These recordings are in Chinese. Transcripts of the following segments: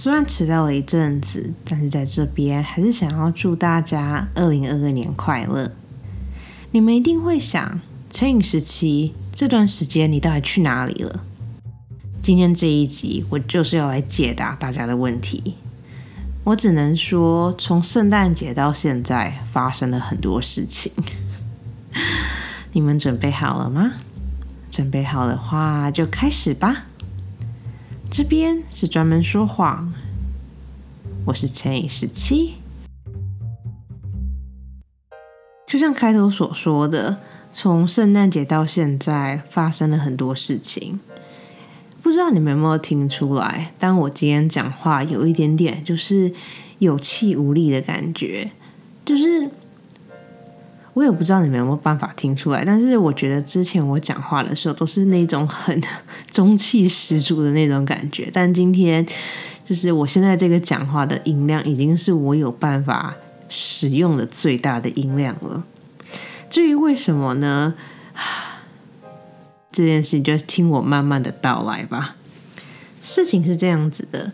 虽然迟到了一阵子，但是在这边还是想要祝大家二零二二年快乐。你们一定会想，成瘾时期这段时间你到底去哪里了？今天这一集我就是要来解答大家的问题。我只能说，从圣诞节到现在发生了很多事情。你们准备好了吗？准备好的话就开始吧。这边是专门说谎，我是乘以十七。就像开头所说的，从圣诞节到现在发生了很多事情，不知道你们有没有听出来？当我今天讲话有一点点就是有气无力的感觉，就是。我也不知道你们有没有办法听出来，但是我觉得之前我讲话的时候都是那种很 中气十足的那种感觉，但今天就是我现在这个讲话的音量已经是我有办法使用的最大的音量了。至于为什么呢？这件事情就听我慢慢的道来吧。事情是这样子的，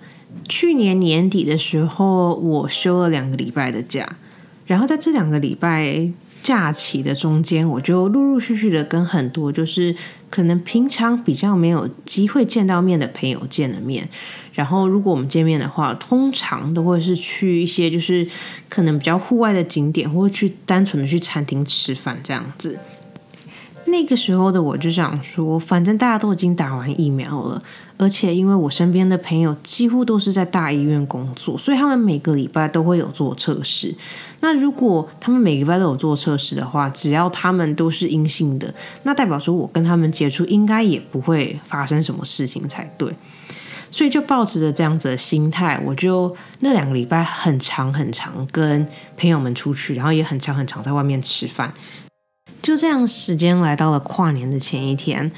去年年底的时候，我休了两个礼拜的假，然后在这两个礼拜。假期的中间，我就陆陆续续的跟很多就是可能平常比较没有机会见到面的朋友见了面。然后，如果我们见面的话，通常都会是去一些就是可能比较户外的景点，或者去单纯的去餐厅吃饭这样子。那个时候的我就想说，反正大家都已经打完疫苗了。而且，因为我身边的朋友几乎都是在大医院工作，所以他们每个礼拜都会有做测试。那如果他们每个礼拜都有做测试的话，只要他们都是阴性的，那代表说我跟他们接触应该也不会发生什么事情才对。所以就抱持着这样子的心态，我就那两个礼拜很长很长跟朋友们出去，然后也很长很长在外面吃饭。就这样，时间来到了跨年的前一天。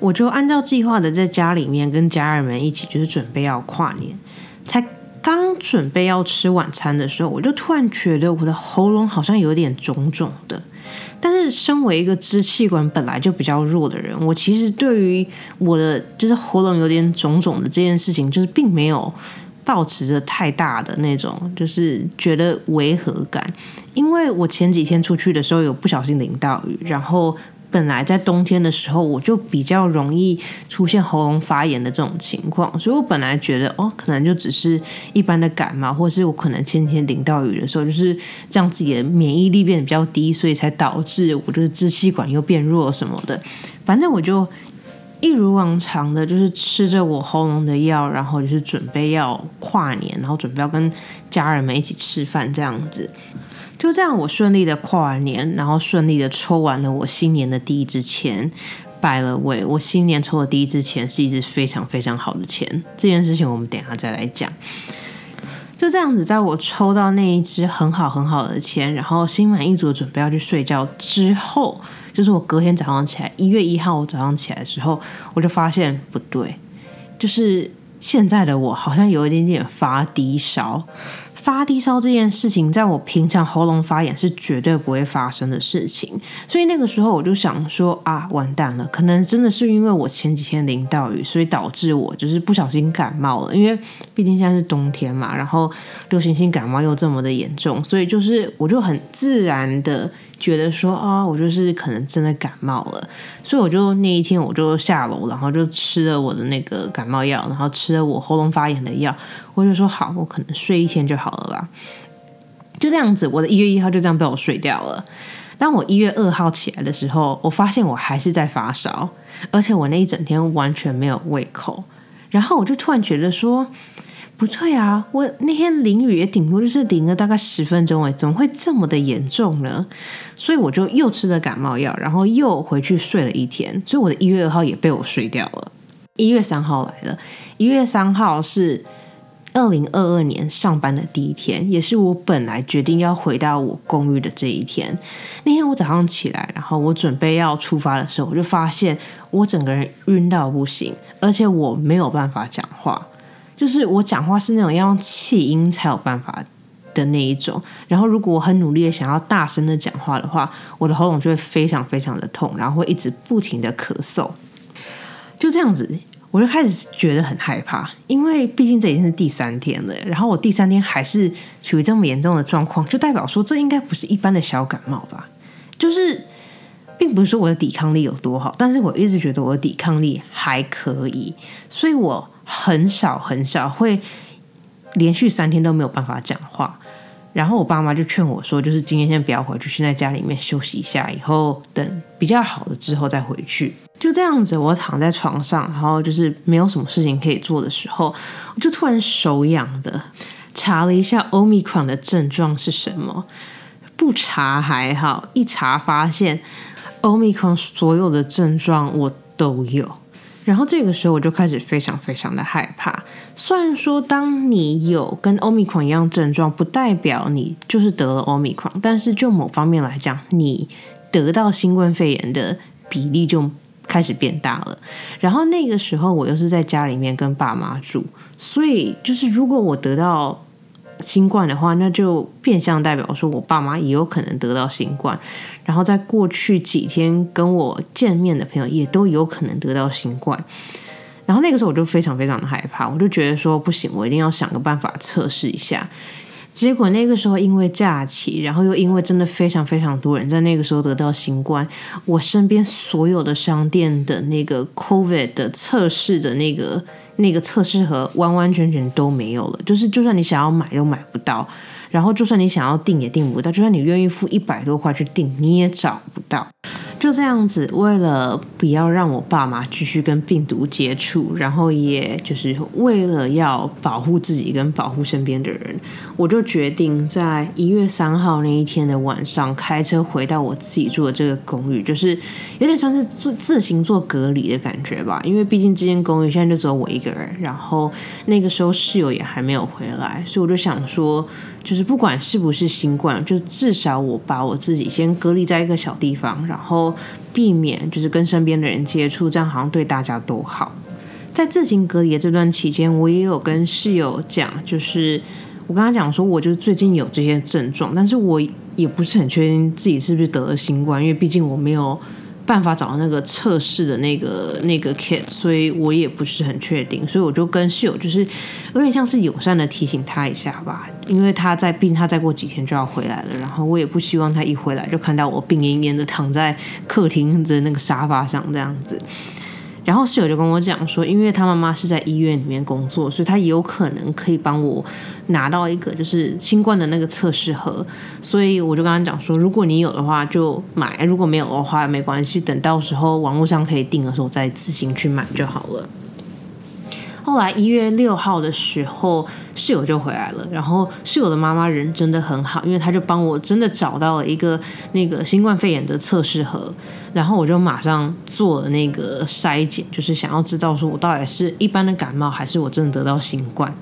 我就按照计划的在家里面跟家人们一起，就是准备要跨年。才刚准备要吃晚餐的时候，我就突然觉得我的喉咙好像有点肿肿的。但是身为一个支气管本来就比较弱的人，我其实对于我的就是喉咙有点肿肿的这件事情，就是并没有抱持着太大的那种，就是觉得违和感。因为我前几天出去的时候有不小心淋到雨，然后。本来在冬天的时候，我就比较容易出现喉咙发炎的这种情况，所以我本来觉得哦，可能就只是一般的感冒，或是我可能前几天淋到雨的时候，就是让自己的免疫力变得比较低，所以才导致我就是支气管又变弱什么的。反正我就一如往常的，就是吃着我喉咙的药，然后就是准备要跨年，然后准备要跟家人们一起吃饭这样子。就这样，我顺利的跨完年，然后顺利的抽完了我新年的第一支签。拜了位，我新年抽的第一支钱是一支非常非常好的钱。这件事情我们等下再来讲。就这样子，在我抽到那一支很好很好的钱，然后心满意足准备要去睡觉之后，就是我隔天早上起来，一月一号我早上起来的时候，我就发现不对，就是现在的我好像有一点点发低烧。发低烧这件事情，在我平常喉咙发炎是绝对不会发生的事情，所以那个时候我就想说啊，完蛋了，可能真的是因为我前几天淋到雨，所以导致我就是不小心感冒了。因为毕竟现在是冬天嘛，然后流行性感冒又这么的严重，所以就是我就很自然的。觉得说啊，我就是可能真的感冒了，所以我就那一天我就下楼，然后就吃了我的那个感冒药，然后吃了我喉咙发炎的药，我就说好，我可能睡一天就好了吧。就这样子，我的一月一号就这样被我睡掉了。当我一月二号起来的时候，我发现我还是在发烧，而且我那一整天完全没有胃口，然后我就突然觉得说。不对啊，我那天淋雨也顶多就是淋了大概十分钟，哎，怎么会这么的严重呢？所以我就又吃了感冒药，然后又回去睡了一天，所以我的一月二号也被我睡掉了。一月三号来了，一月三号是二零二二年上班的第一天，也是我本来决定要回到我公寓的这一天。那天我早上起来，然后我准备要出发的时候，我就发现我整个人晕到不行，而且我没有办法讲话。就是我讲话是那种要用气音才有办法的那一种，然后如果我很努力的想要大声的讲话的话，我的喉咙就会非常非常的痛，然后会一直不停的咳嗽。就这样子，我就开始觉得很害怕，因为毕竟这已经是第三天了，然后我第三天还是处于这么严重的状况，就代表说这应该不是一般的小感冒吧？就是并不是说我的抵抗力有多好，但是我一直觉得我的抵抗力还可以，所以我很少很少会连续三天都没有办法讲话。然后我爸妈就劝我说，就是今天先不要回去，先在家里面休息一下，以后等比较好了之后再回去。就这样子，我躺在床上，然后就是没有什么事情可以做的时候，我就突然手痒的查了一下 Omicron 的症状是什么。不查还好，一查发现 Omicron 所有的症状我都有。然后这个时候我就开始非常非常的害怕。虽然说当你有跟 Omicron 一样症状，不代表你就是得了 Omicron，但是就某方面来讲，你得到新冠肺炎的比例就开始变大了。然后那个时候我又是在家里面跟爸妈住，所以就是如果我得到。新冠的话，那就变相代表说我爸妈也有可能得到新冠，然后在过去几天跟我见面的朋友也都有可能得到新冠，然后那个时候我就非常非常的害怕，我就觉得说不行，我一定要想个办法测试一下。结果那个时候因为假期，然后又因为真的非常非常多人在那个时候得到新冠，我身边所有的商店的那个 COVID 的测试的那个。那个测试盒完完全全都没有了，就是就算你想要买都买不到，然后就算你想要订也订不到，就算你愿意付一百多块去订，你也找不到。就这样子，为了不要让我爸妈继续跟病毒接触，然后也就是为了要保护自己跟保护身边的人，我就决定在一月三号那一天的晚上开车回到我自己住的这个公寓，就是有点像是做自行做隔离的感觉吧。因为毕竟这间公寓现在就只有我一个人，然后那个时候室友也还没有回来，所以我就想说。就是不管是不是新冠，就至少我把我自己先隔离在一个小地方，然后避免就是跟身边的人接触，这样好像对大家都好。在自行隔离的这段期间，我也有跟室友讲，就是我跟他讲说，我就最近有这些症状，但是我也不是很确定自己是不是得了新冠，因为毕竟我没有。办法找到那个测试的那个那个 kit，所以我也不是很确定，所以我就跟室友就是有点像是友善的提醒他一下吧，因为他在病，他再过几天就要回来了，然后我也不希望他一回来就看到我病恹恹的躺在客厅的那个沙发上这样子。然后室友就跟我讲说，因为他妈妈是在医院里面工作，所以他有可能可以帮我拿到一个就是新冠的那个测试盒，所以我就跟他讲说，如果你有的话就买，如果没有的话没关系，等到时候网络上可以订的时候再自行去买就好了。后来一月六号的时候，室友就回来了。然后室友的妈妈人真的很好，因为她就帮我真的找到了一个那个新冠肺炎的测试盒，然后我就马上做了那个筛检，就是想要知道说我到底是一般的感冒，还是我真的得到新冠。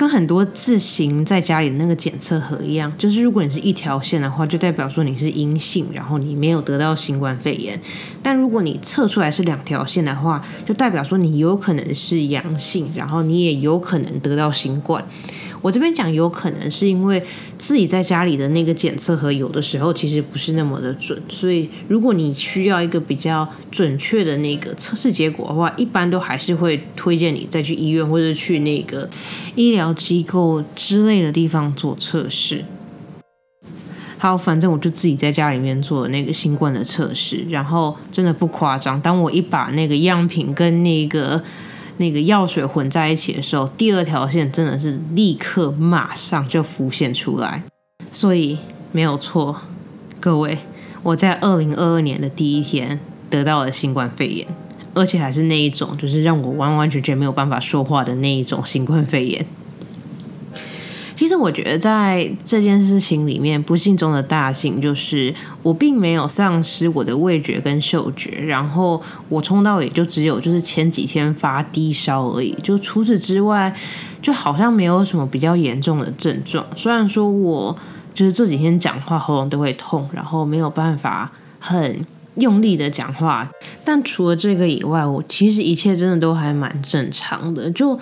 跟很多自行在家里那个检测盒一样，就是如果你是一条线的话，就代表说你是阴性，然后你没有得到新冠肺炎；但如果你测出来是两条线的话，就代表说你有可能是阳性，然后你也有可能得到新冠。我这边讲有可能是因为自己在家里的那个检测盒有的时候其实不是那么的准，所以如果你需要一个比较准确的那个测试结果的话，一般都还是会推荐你再去医院或者去那个医疗机构之类的地方做测试。好，反正我就自己在家里面做那个新冠的测试，然后真的不夸张，当我一把那个样品跟那个。那个药水混在一起的时候，第二条线真的是立刻马上就浮现出来，所以没有错，各位，我在二零二二年的第一天得到了新冠肺炎，而且还是那一种，就是让我完完全全没有办法说话的那一种新冠肺炎。其实我觉得在这件事情里面，不幸中的大幸就是我并没有丧失我的味觉跟嗅觉，然后我冲到也就只有就是前几天发低烧而已，就除此之外，就好像没有什么比较严重的症状。虽然说我就是这几天讲话喉咙都会痛，然后没有办法很用力的讲话，但除了这个以外，我其实一切真的都还蛮正常的，就。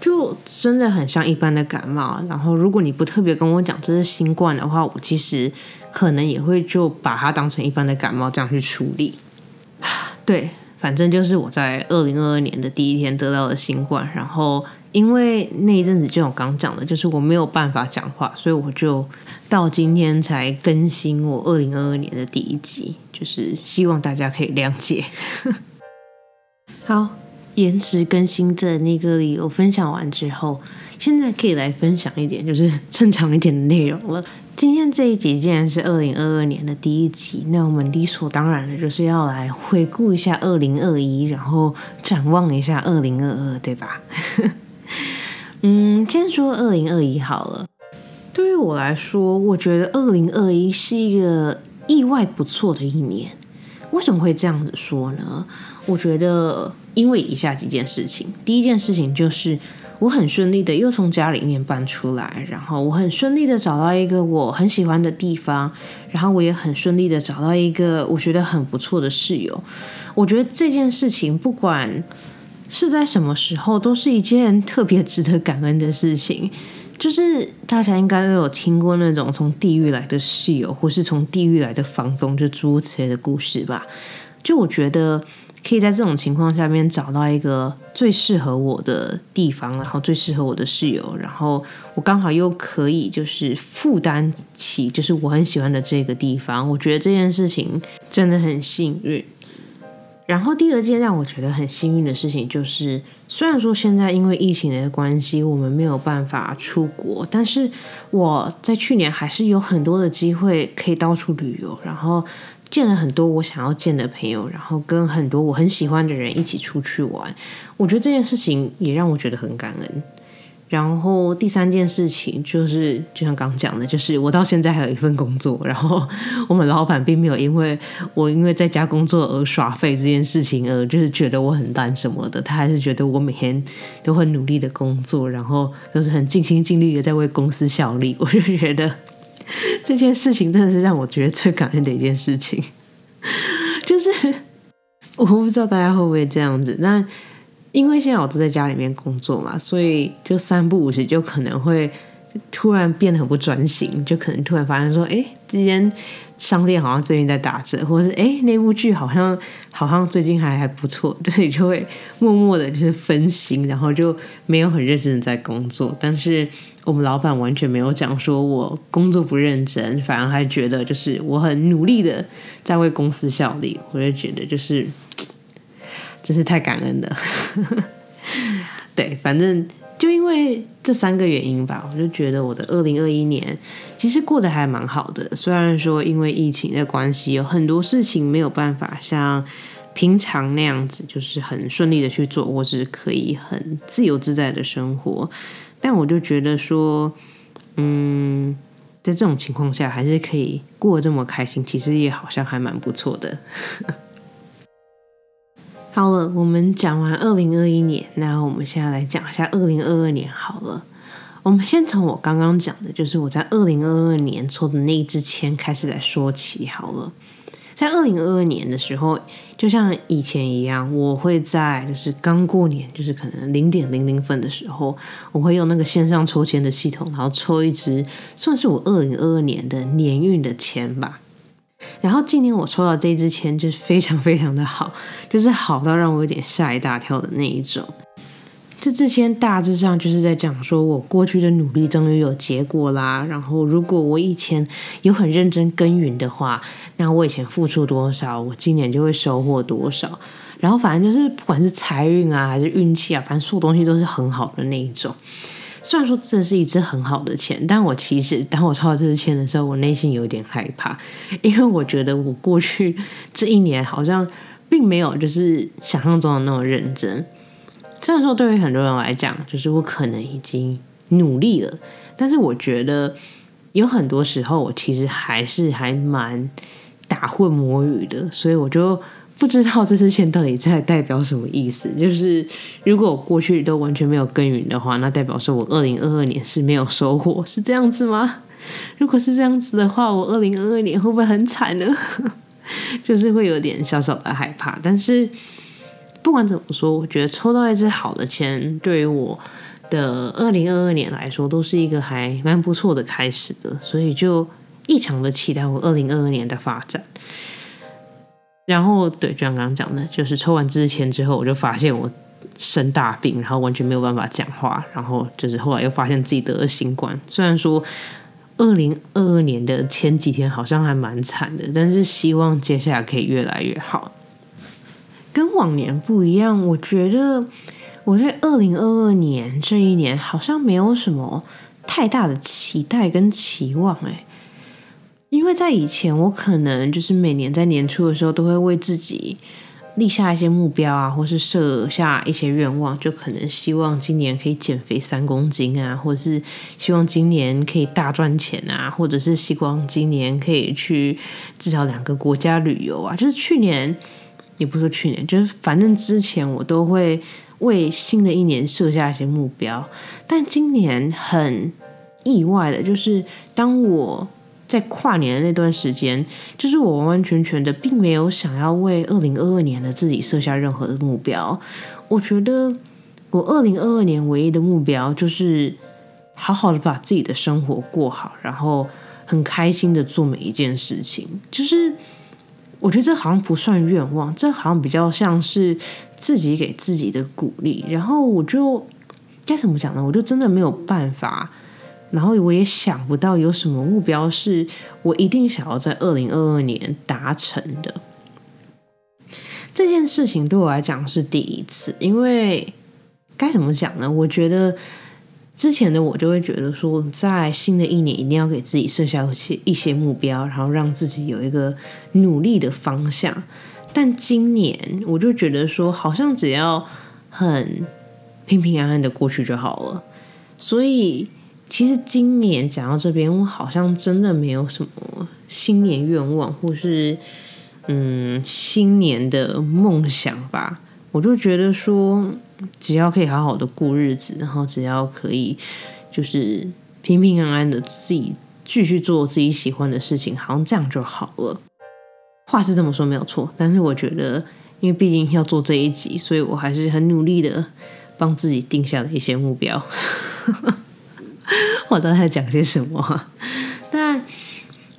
就真的很像一般的感冒，然后如果你不特别跟我讲这是新冠的话，我其实可能也会就把它当成一般的感冒这样去处理。对，反正就是我在二零二二年的第一天得到了新冠，然后因为那一阵子就我刚讲的，就是我没有办法讲话，所以我就到今天才更新我二零二二年的第一集，就是希望大家可以谅解。好，延迟更新的那个理由分享完之后，现在可以来分享一点就是正常一点的内容了。今天这一集既然是二零二二年的第一集，那我们理所当然的就是要来回顾一下二零二一，然后展望一下二零二二，对吧？嗯，先说二零二一好了。对于我来说，我觉得二零二一是一个意外不错的一年。为什么会这样子说呢？我觉得因为以下几件事情。第一件事情就是。我很顺利的又从家里面搬出来，然后我很顺利的找到一个我很喜欢的地方，然后我也很顺利的找到一个我觉得很不错的室友。我觉得这件事情不管是在什么时候，都是一件特别值得感恩的事情。就是大家应该都有听过那种从地狱来的室友，或是从地狱来的房东，就诸如此类的故事吧。就我觉得。可以在这种情况下面找到一个最适合我的地方，然后最适合我的室友，然后我刚好又可以就是负担起就是我很喜欢的这个地方，我觉得这件事情真的很幸运。然后第二件让我觉得很幸运的事情就是，虽然说现在因为疫情的关系我们没有办法出国，但是我在去年还是有很多的机会可以到处旅游，然后。见了很多我想要见的朋友，然后跟很多我很喜欢的人一起出去玩，我觉得这件事情也让我觉得很感恩。然后第三件事情就是，就像刚讲的，就是我到现在还有一份工作，然后我们老板并没有因为我因为在家工作而耍废这件事情，而就是觉得我很烂什么的，他还是觉得我每天都很努力的工作，然后都是很尽心尽力的在为公司效力，我就觉得。这件事情真的是让我觉得最感恩的一件事情，就是我不知道大家会不会这样子。那因为现在我都在家里面工作嘛，所以就三不五时就可能会突然变得很不专心，就可能突然发现说，哎，这间商店好像最近在打折，或者是哎那部剧好像好像最近还还不错，所以就会默默的就是分心，然后就没有很认真的在工作，但是。我们老板完全没有讲说我工作不认真，反而还觉得就是我很努力的在为公司效力。我就觉得就是真是太感恩了。对，反正就因为这三个原因吧，我就觉得我的二零二一年其实过得还蛮好的。虽然说因为疫情的关系，有很多事情没有办法像平常那样子，就是很顺利的去做，或是可以很自由自在的生活。但我就觉得说，嗯，在这种情况下还是可以过得这么开心，其实也好像还蛮不错的。好了，我们讲完二零二一年，那我们现在来讲一下二零二二年好了。我们先从我刚刚讲的，就是我在二零二二年抽的那一支签开始来说起好了。在二零二二年的时候，就像以前一样，我会在就是刚过年，就是可能零点零零分的时候，我会用那个线上抽签的系统，然后抽一支算是我二零二二年的年运的签吧。然后今年我抽到这支签就是非常非常的好，就是好到让我有点吓一大跳的那一种。这之前大致上就是在讲说，我过去的努力终于有结果啦。然后，如果我以前有很认真耕耘的话，那我以前付出多少，我今年就会收获多少。然后，反正就是不管是财运啊，还是运气啊，反正所有东西都是很好的那一种。虽然说这是一支很好的钱，但我其实当我抽到这支签的时候，我内心有点害怕，因为我觉得我过去这一年好像并没有就是想象中的那么认真。虽然说对于很多人来讲，就是我可能已经努力了，但是我觉得有很多时候我其实还是还蛮打混摸鱼的，所以我就不知道这支签到底在代表什么意思。就是如果我过去都完全没有耕耘的话，那代表说我二零二二年是没有收获，是这样子吗？如果是这样子的话，我二零二二年会不会很惨呢？就是会有点小小的害怕，但是。不管怎么说，我觉得抽到一支好的签，对于我的二零二二年来说，都是一个还蛮不错的开始的，所以就异常的期待我二零二二年的发展。然后对，就像刚刚讲的，就是抽完这支签之后，我就发现我生大病，然后完全没有办法讲话，然后就是后来又发现自己得了新冠。虽然说二零二二年的前几天好像还蛮惨的，但是希望接下来可以越来越好。跟往年不一样，我觉得我对二零二二年这一年好像没有什么太大的期待跟期望，哎。因为在以前，我可能就是每年在年初的时候，都会为自己立下一些目标啊，或是设下一些愿望，就可能希望今年可以减肥三公斤啊，或者是希望今年可以大赚钱啊，或者是希望今年可以去至少两个国家旅游啊。就是去年，也不说去年，就是反正之前我都会为新的一年设下一些目标，但今年很意外的，就是当我。在跨年的那段时间，就是我完完全全的并没有想要为二零二二年的自己设下任何的目标。我觉得我二零二二年唯一的目标就是好好的把自己的生活过好，然后很开心的做每一件事情。就是我觉得这好像不算愿望，这好像比较像是自己给自己的鼓励。然后我就该怎么讲呢？我就真的没有办法。然后我也想不到有什么目标是我一定想要在二零二二年达成的。这件事情对我来讲是第一次，因为该怎么讲呢？我觉得之前的我就会觉得说，在新的一年一定要给自己设下一些一些目标，然后让自己有一个努力的方向。但今年我就觉得说，好像只要很平平安安的过去就好了。所以。其实今年讲到这边，我好像真的没有什么新年愿望，或是嗯新年的梦想吧。我就觉得说，只要可以好好的过日子，然后只要可以就是平平安安的自己继续做自己喜欢的事情，好像这样就好了。话是这么说没有错，但是我觉得，因为毕竟要做这一集，所以我还是很努力的帮自己定下了一些目标。我到底在讲些什么？但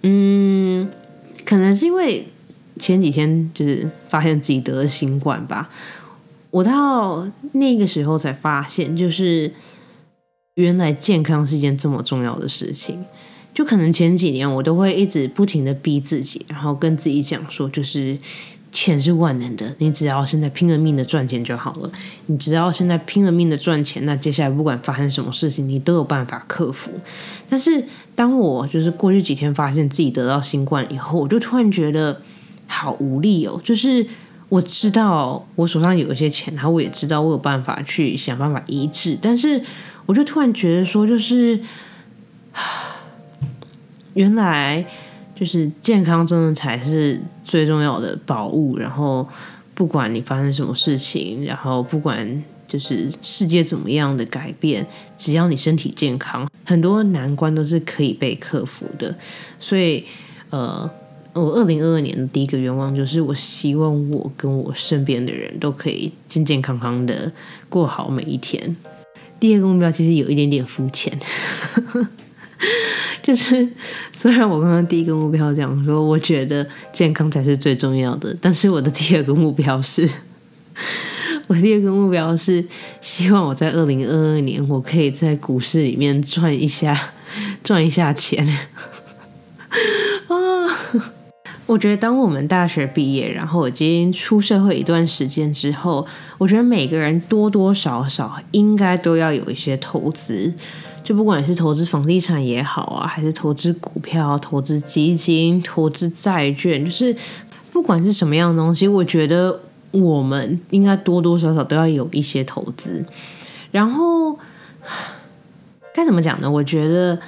嗯，可能是因为前几天就是发现自己得了新冠吧。我到那个时候才发现，就是原来健康是一件这么重要的事情。就可能前几年我都会一直不停的逼自己，然后跟自己讲说，就是。钱是万能的，你只要现在拼了命的赚钱就好了。你只要现在拼了命的赚钱，那接下来不管发生什么事情，你都有办法克服。但是当我就是过去几天发现自己得到新冠以后，我就突然觉得好无力哦。就是我知道我手上有一些钱，然后我也知道我有办法去想办法医治，但是我就突然觉得说，就是 原来。就是健康真的才是最重要的宝物。然后，不管你发生什么事情，然后不管就是世界怎么样的改变，只要你身体健康，很多难关都是可以被克服的。所以，呃，我二零二二年的第一个愿望就是，我希望我跟我身边的人都可以健健康康的过好每一天。第二个目标其实有一点点肤浅。就是虽然我刚刚第一个目标讲说，我觉得健康才是最重要的，但是我的第二个目标是，我第二个目标是希望我在二零二二年，我可以在股市里面赚一下，赚一下钱。我觉得当我们大学毕业，然后已经出社会一段时间之后，我觉得每个人多多少少应该都要有一些投资。就不管是投资房地产也好啊，还是投资股票、投资基金、投资债券，就是不管是什么样的东西，我觉得我们应该多多少少都要有一些投资。然后该怎么讲呢？我觉得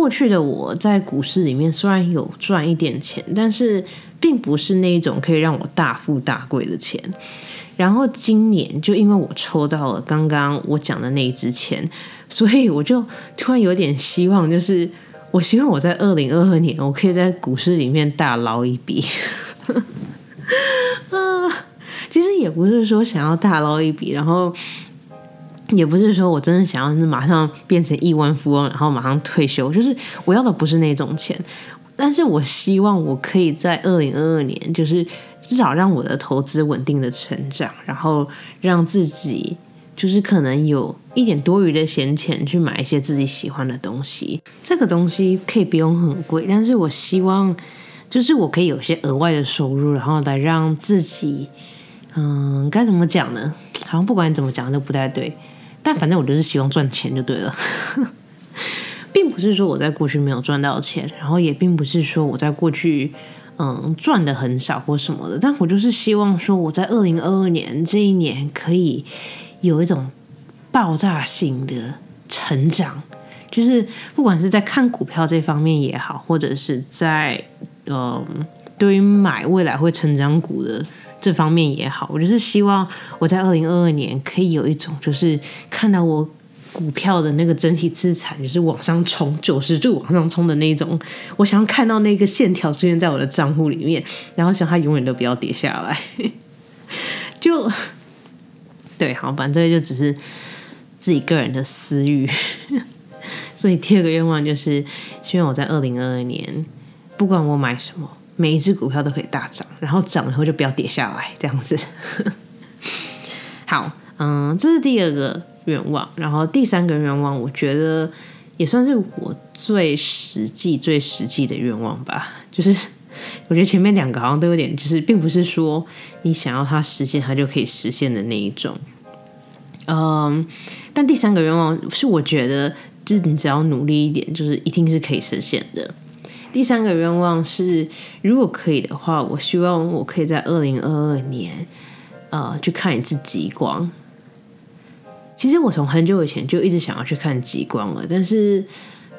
过去的我在股市里面虽然有赚一点钱，但是并不是那一种可以让我大富大贵的钱。然后今年就因为我抽到了刚刚我讲的那一支钱。所以我就突然有点希望，就是我希望我在二零二二年，我可以在股市里面大捞一笔。啊，其实也不是说想要大捞一笔，然后也不是说我真的想要马上变成亿万富翁，然后马上退休。就是我要的不是那种钱，但是我希望我可以在二零二二年，就是至少让我的投资稳定的成长，然后让自己就是可能有一点多余的闲钱去买一些自己喜欢的东西。这个东西可以不用很贵，但是我希望就是我可以有些额外的收入，然后来让自己，嗯，该怎么讲呢？好像不管怎么讲都不太对，但反正我就是希望赚钱就对了。并不是说我在过去没有赚到钱，然后也并不是说我在过去。嗯，赚的很少或什么的，但我就是希望说，我在二零二二年这一年可以有一种爆炸性的成长，就是不管是在看股票这方面也好，或者是在嗯，对于买未来会成长股的这方面也好，我就是希望我在二零二二年可以有一种，就是看到我。股票的那个整体资产就是往上冲，九十度往上冲的那种。我想要看到那个线条出现在我的账户里面，然后想它永远都不要跌下来。就对，好，反正就只是自己个人的私欲。所以第二个愿望就是希望我在二零二二年，不管我买什么，每一只股票都可以大涨，然后涨了以后就不要跌下来，这样子。好，嗯，这是第二个。愿望，然后第三个愿望，我觉得也算是我最实际、最实际的愿望吧。就是 我觉得前面两个好像都有点，就是并不是说你想要它实现，它就可以实现的那一种。嗯，但第三个愿望是我觉得，就是你只要努力一点，就是一定是可以实现的。第三个愿望是，如果可以的话，我希望我可以在二零二二年，呃，去看一次极光。其实我从很久以前就一直想要去看极光了，但是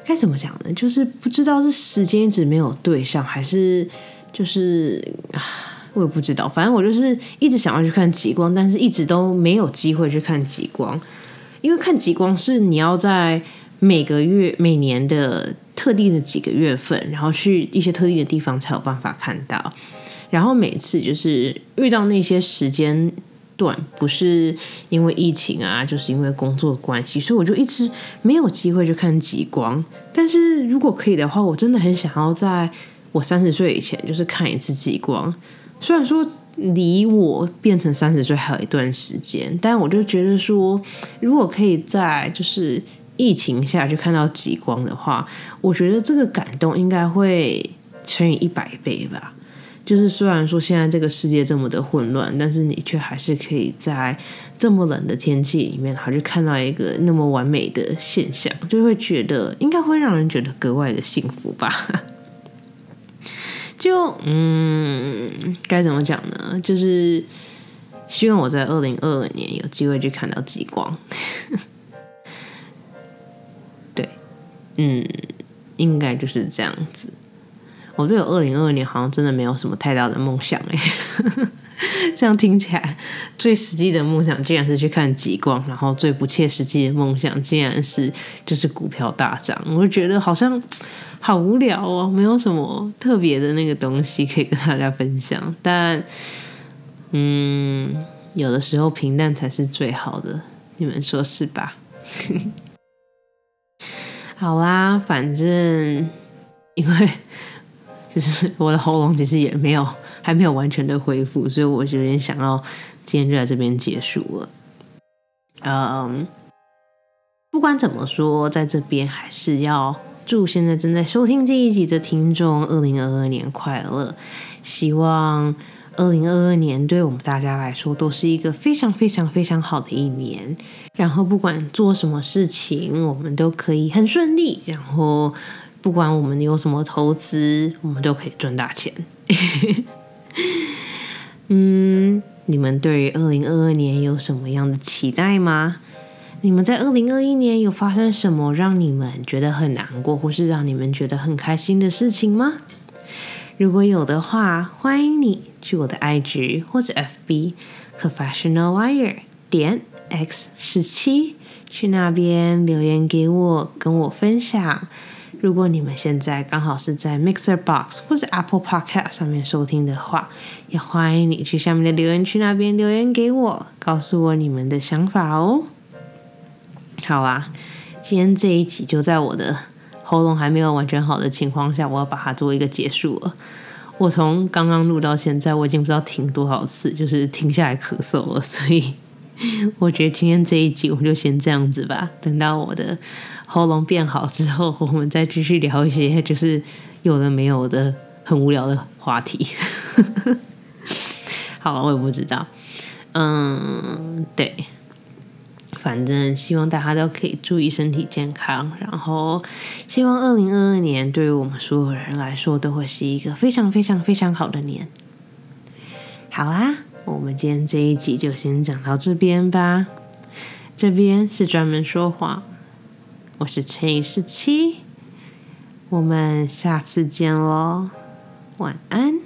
该怎么讲呢？就是不知道是时间一直没有对上，还是就是我也不知道。反正我就是一直想要去看极光，但是一直都没有机会去看极光。因为看极光是你要在每个月、每年的特定的几个月份，然后去一些特定的地方才有办法看到。然后每次就是遇到那些时间。段不是因为疫情啊，就是因为工作关系，所以我就一直没有机会去看极光。但是如果可以的话，我真的很想要在我三十岁以前，就是看一次极光。虽然说离我变成三十岁还有一段时间，但我就觉得说，如果可以在就是疫情下去看到极光的话，我觉得这个感动应该会乘以一百倍吧。就是虽然说现在这个世界这么的混乱，但是你却还是可以在这么冷的天气里面，还是看到一个那么完美的现象，就会觉得应该会让人觉得格外的幸福吧。就嗯，该怎么讲呢？就是希望我在二零二二年有机会去看到极光。嗯，应该就是这样子。我对我二零二二年好像真的没有什么太大的梦想哎，这样听起来最实际的梦想竟然是去看极光，然后最不切实际的梦想竟然是就是股票大涨，我就觉得好像好无聊哦，没有什么特别的那个东西可以跟大家分享。但嗯，有的时候平淡才是最好的，你们说是吧？好啦，反正因为。就是我的喉咙其实也没有还没有完全的恢复，所以我就有点想要今天就在这边结束了。嗯，不管怎么说，在这边还是要祝现在正在收听这一集的听众二零二二年快乐。希望二零二二年对我们大家来说都是一个非常非常非常好的一年。然后不管做什么事情，我们都可以很顺利。然后。不管我们有什么投资，我们都可以赚大钱。嗯，你们对于二零二二年有什么样的期待吗？你们在二零二一年有发生什么让你们觉得很难过，或是让你们觉得很开心的事情吗？如果有的话，欢迎你去我的 IG 或者 FB Professional Liar 点 X 十七，去那边留言给我，跟我分享。如果你们现在刚好是在 Mixer Box 或者 Apple Podcast 上面收听的话，也欢迎你去下面的留言区那边留言给我，告诉我你们的想法哦。好啊，今天这一集就在我的喉咙还没有完全好的情况下，我要把它做一个结束了。我从刚刚录到现在，我已经不知道停多少次，就是停下来咳嗽了。所以我觉得今天这一集我们就先这样子吧。等到我的喉咙变好之后，我们再继续聊一些就是有的没有的很无聊的话题。好了，我也不知道。嗯，对。反正希望大家都可以注意身体健康，然后希望二零二二年对于我们所有人来说都会是一个非常非常非常好的年。好啦，我们今天这一集就先讲到这边吧。这边是专门说话，我是陈以十七，我们下次见喽，晚安。